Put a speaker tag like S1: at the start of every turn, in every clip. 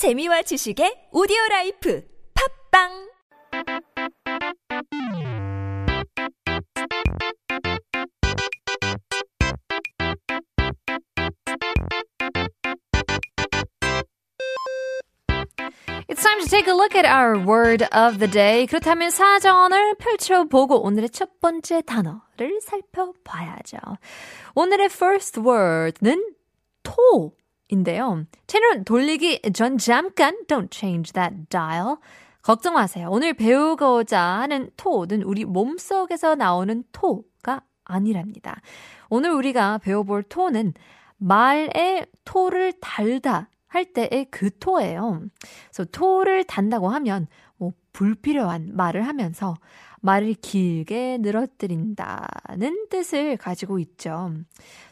S1: 재미와 지식의 오디오 라이프 팝빵
S2: It's time to take a look at our word of the day. 그렇다면 사전을 펼쳐보고 오늘의 첫 번째 단어를 살펴봐야죠. 오늘의 first word는 토 인데요. 채널 돌리기 전 잠깐 don't change that dial. 걱정 마세요. 오늘 배우고자 하는 토는 우리 몸속에서 나오는 토가 아니랍니다. 오늘 우리가 배워볼 토는 말에 토를 달다 할 때의 그 토예요. 그래서 토를 단다고 하면 뭐 불필요한 말을 하면서 말을 길게 늘어뜨린다는 뜻을 가지고 있죠.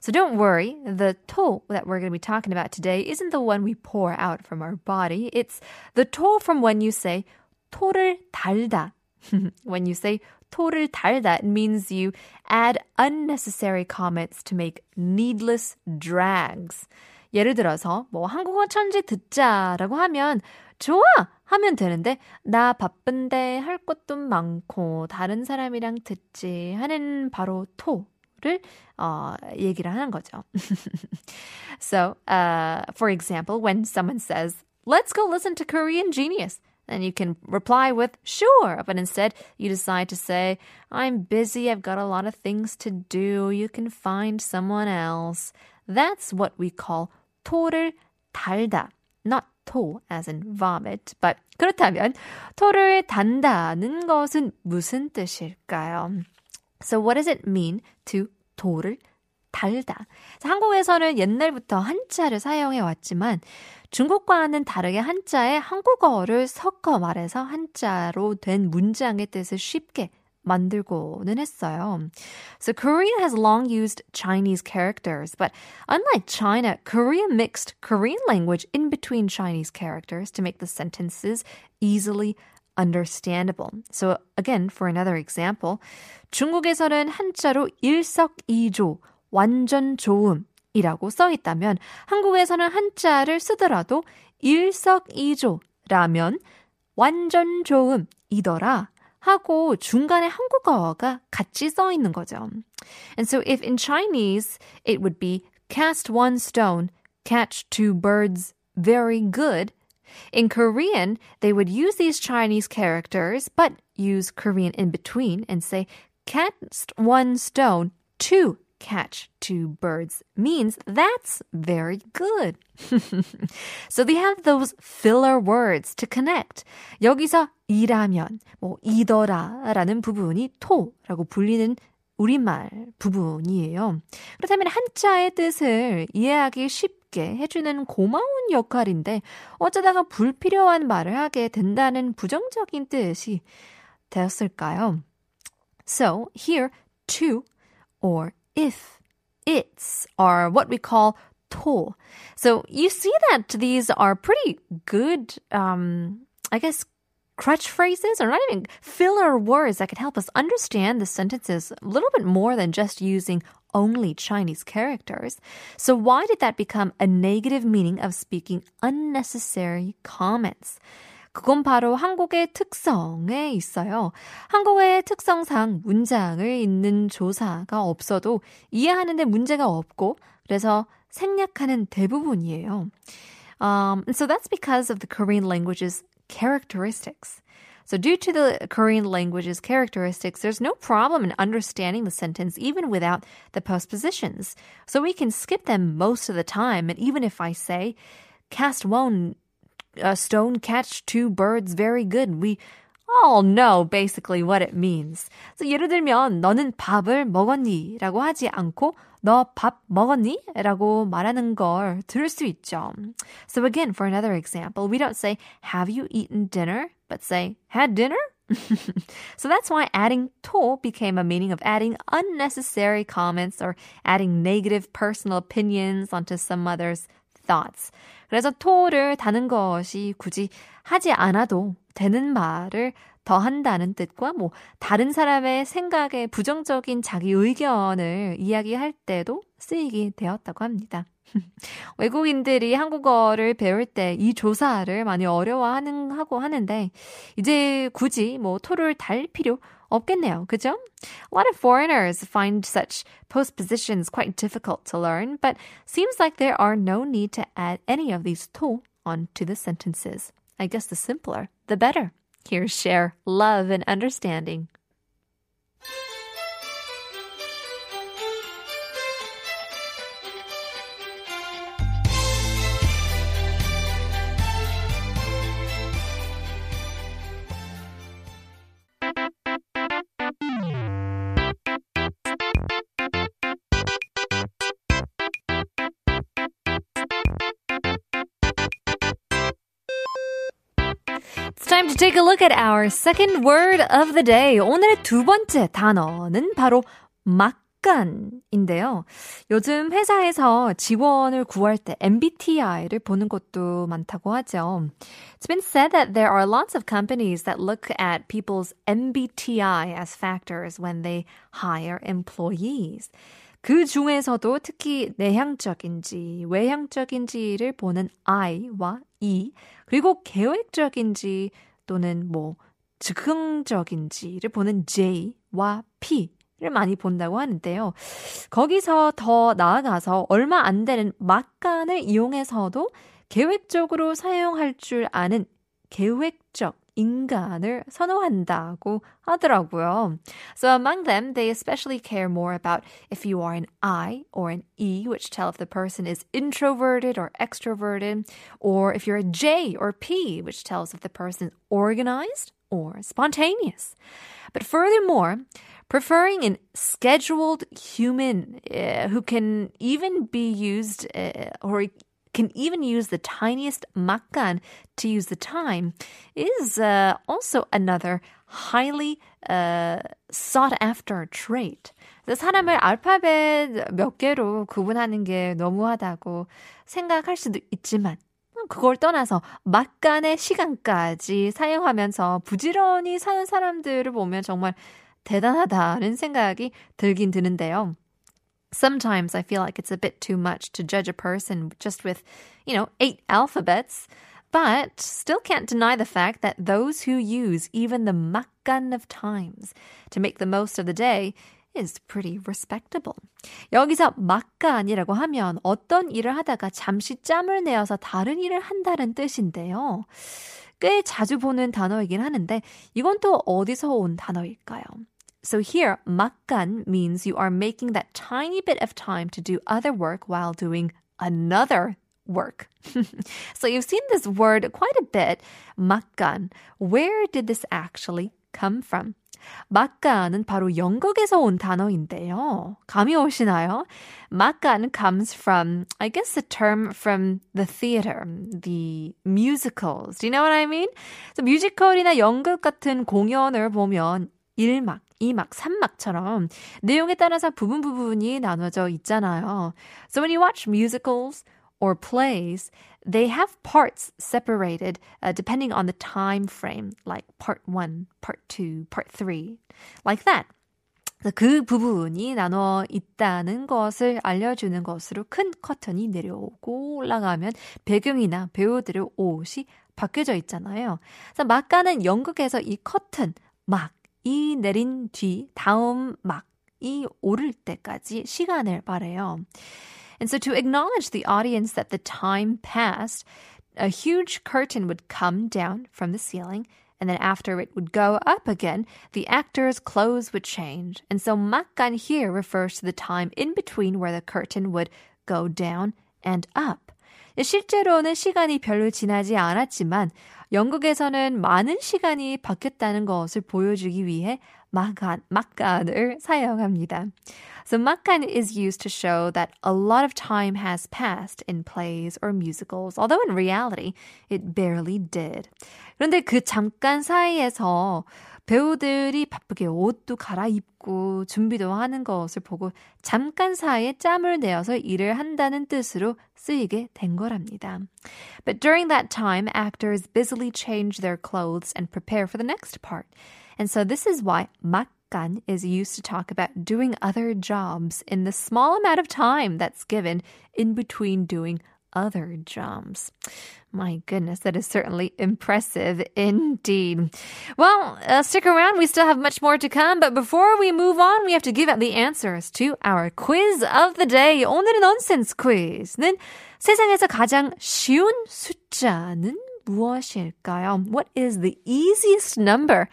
S2: So don't worry, the 토 that we're going to be talking about today isn't the one we pour out from our body. It's the 토 from when you say 토를 달다. when you say 토를 달다, it means you add unnecessary comments to make needless drags. 예를 들어서 뭐 한국어 천재 듣자라고 하면 좋아! 하면 되는데 나 바쁜데 할 것도 많고 다른 사람이랑 듣지 하는 바로 토를 어, 얘기를 하는 거죠. so, uh, for example, when someone says, let's go listen to Korean Genius. Then you can reply with sure, but instead you decide to say, I'm busy, I've got a lot of things to do, you can find someone else. That's what we call 토를 달다. Not 토 as in vomit, but 그렇다면 토를 단다는 것은 무슨 뜻일까요? So what does it mean to 토를 달다? 한국에서는 옛날부터 한자를 사용해 왔지만 중국과는 다르게 한자에 한국어를 섞어 말해서 한자로 된 문장의 뜻을 쉽게 만들고는 했어요. So Korea has long used Chinese characters, but unlike China, Korea mixed Korean language in between Chinese characters to make the sentences easily understandable. So again, for another example, 중국에서는 한자로 일석이조, 완전 좋음, 이라고 써 있다면 한국에서는 한자를 쓰더라도 일석이조라면 완전 좋음이더라 하고 중간에 한국어가 같이 써 있는 거죠. And so if in Chinese it would be cast one stone, catch two birds, very good. In Korean, they would use these Chinese characters but use Korean in between and say cast one stone, two catch two birds means that's very good. so they have those filler words to connect. 여기서 이라면, 뭐 이더라 라는 부분이 토라고 불리는 우리말 부분이에요. 그렇다면 한자의 뜻을 이해하기 쉽게 해주는 고마운 역할인데 어쩌다가 불필요한 말을 하게 된다는 부정적인 뜻이 되었을까요? So here, to or if, its are what we call to. So you see that these are pretty good, um, I guess, crutch phrases or not even filler words that can help us understand the sentences a little bit more than just using only Chinese characters. So why did that become a negative meaning of speaking unnecessary comments? 그건 바로 한국의 특성에 있어요. 한국의 특성상 문장을 읽는 조사가 없어도 이해하는데 문제가 없고 그래서 생략하는 대부분이에요. Um, so that's because of the Korean language's characteristics. So, due to the Korean language's characteristics, there's no problem in understanding the sentence even without the postpositions. So, we can skip them most of the time. And even if I say, cast one a stone catch two birds very good. We all know basically what it means. So 예를 들면 너는 밥을 먹었니? 라고 하지 않고 너 밥 먹었니? 라고 말하는 걸 들을 수 있죠. So again, for another example, we don't say have you eaten dinner? but say had dinner? so that's why adding to became a meaning of adding unnecessary comments or adding negative personal opinions onto some other's thoughts. 그래서 토를 다는 것이 굳이 하지 않아도 되는 말을 더 한다는 뜻과 뭐 다른 사람의 생각에 부정적인 자기 의견을 이야기할 때도 쓰이게 되었다고 합니다. 외국인들이 한국어를 배울 때 이 조사를 많이 어려워하는 하고 하는데 이제 굳이 뭐 토를 달 필요 없겠네요. 그죠? A lot of foreigners find such postpositions quite difficult to learn, but seems like there are no need to add any of these to onto the sentences. I guess the simpler, the better. Here's share love and understanding. time to take a look at our second word of the day. 오늘의 두 번째 단어는 바로 막간인데요. 요즘 회사에서 지원을 구할 때 MBTI를 보는 것도 많다고 하죠. It's been said that there are lots of companies that look at people's MBTI as factors when they hire employees. 그 중에서도 특히 내향적인지 외향적인지를 보는 I와 E 그리고 계획적인지 또는 뭐 즉흥적인지를 보는 J와 P를 많이 본다고 하는데요. 거기서 더 나아가서 얼마 안 되는 막간을 이용해서도 계획적으로 사용할 줄 아는 계획적 인간을 선호한다고 하더라고요. So among them, they especially care more about if you are an I or an E, which tell if the person is introverted or extroverted, or if you're a J or P, which tells if the person is organized or spontaneous. But furthermore, preferring an scheduled human uh, who can even be used uh, or can even use the tiniest makkan to use the time is uh, also another highly uh, sought after trait. 사람을 알파벳 몇 개로 구분하는 게 너무하다고 생각할 수도 있지만 그걸 떠나서 막간의 시간까지 사용하면서 부지런히 사는 사람들을 보면 정말 대단하다는 생각이 들긴 드는데요. Sometimes I feel like it's a bit too much to judge a person just with, you know, eight alphabets. But still can't deny the fact that those who use even the makkan of times to make the most of the day is pretty respectable. 여기서 막간이라고 하면 어떤 일을 하다가 잠시 짬을 내어서 다른 일을 한다는 뜻인데요. 꽤 자주 보는 단어이긴 하는데 이건 또 어디서 온 단어일까요? So here, 막간 means you are making that tiny bit of time to do other work while doing another work. so you've seen this word quite a bit, 막간. Where did this actually come from? 막간은 바로 연극에서 온 단어인데요. 감이 오시나요? 막간 comes from, I guess, the term from the theater, the musicals. Do you know what I mean? So 뮤지컬이나 연극 같은 공연을 보면 1막, 2막, 3막처럼 내용에 따라서 부분 부분이 나눠져 있잖아요. So when you watch musicals or plays, they have parts separated uh, depending on the time frame, like part 1, part 2, part 3, like that. 그 부분이 나눠 있다는 것을 알려주는 것으로 큰 커튼이 내려오고 올라가면 배경이나 배우들의 옷이 바뀌어져 있잖아요. 그래서 막가는 연극에서 이 커튼, 막, 이 내린 뒤 다음 막이 오를 때까지 시간을 말해요. And so to acknowledge the audience that the time passed, a huge curtain would come down from the ceiling and then after it would go up again, the actor's clothes would change. And so makkan here refers to the time in between where the curtain would go down and up. 실제로는 시간이 별로 지나지 않았지만 영국에서는 많은 시간이 바뀌었다는 것을 보여주기 위해 막간, 막간을 사용합니다. So 막간 is used to show that a lot of time has passed in plays or musicals, although in reality it barely did. 그런데 그 잠깐 사이에서 배우들이 바쁘게 옷도 갈아입고 준비도 하는 것을 보고 잠깐 사이에 짬을 내어서 일을 한다는 뜻으로 쓰이게 된 거랍니다. But during that time, actors busily change their clothes and prepare for the next part. And so this is why 잠깐 is used to talk about doing other jobs in the small amount of time that's given in between doing other jobs. My goodness, that is certainly impressive indeed. Well, uh, stick around. We still have much more to come. But before we move on, we have to give out the answers to our quiz of the day. 오늘의 nonsense quiz는 세상에서 가장 쉬운 숫자는 무엇일까요? What is the easiest number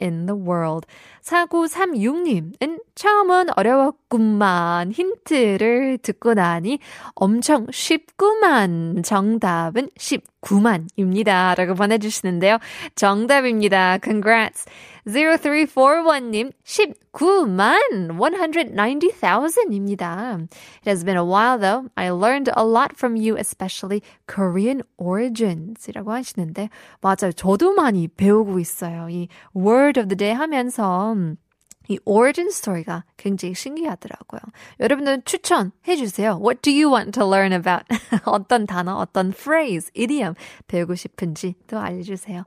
S2: in the world? 4936님은 처음은 어려웠구만 힌트를 듣고 나니 엄청 쉽구만 정답은 19만입니다. 라고 보내주시는데요. 정답입니다. Congrats. 0341님 19만 190,000입니다. It has been a while though. I learned a lot from you, especially Korean origins 이라고 하시는데 맞아요. 저도 많이 배우고 있어요. 이 word of the day 하면서 이 origin story가 굉장히 신기하더라고요. 여러분들 추천해 주세요. What do you want to learn about? 어떤 단어, 어떤 phrase, idiom 배우고 싶은지 또 알려주세요.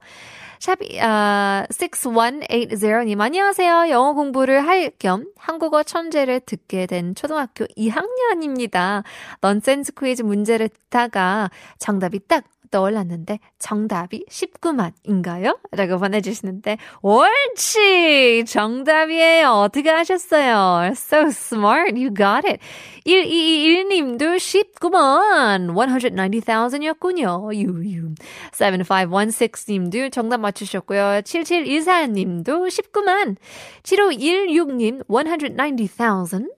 S2: 샵 uh, 6180님 안녕하세요. 영어 공부를 할 겸 한국어 천재를 듣게 된 초등학교 2학년입니다. 넌센스 퀴즈 문제를 듣다가 정답이 딱 떠올랐는데 정답이 19만인가요? 라고 보내주시는데 옳지! 정답이에요. 어떻게 하셨어요? So smart. You got it. 1221님도 19만 190,000이었군요. 유유. 7516님도 정답 맞추셨고요. 7724님도 19만 7516님 190,000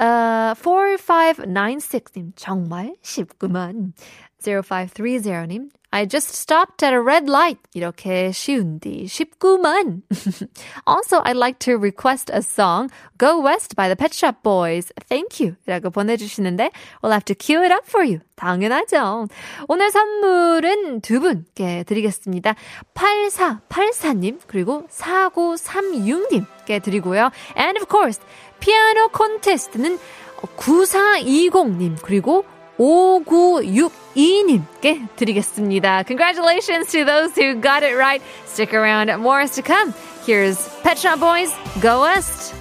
S2: uh, 4596님 정말 19만 0530님, I just stopped at a red light. 이렇게 쉬운디 쉽구만. also, I'd like to request a song, Go West by the Pet Shop Boys. Thank you. 라고 보내주시는데, we'll have to cue it up for you. 당연하죠. 오늘 선물은 두 분께 드리겠습니다. 8484님, 그리고 4936님께 드리고요. And of course, 피아노 콘테스트는 9420님, 그리고 5962님께 드리겠습니다. Congratulations to those who got it right. Stick around, more is to come. Here's Pet Shop Boys, Go West.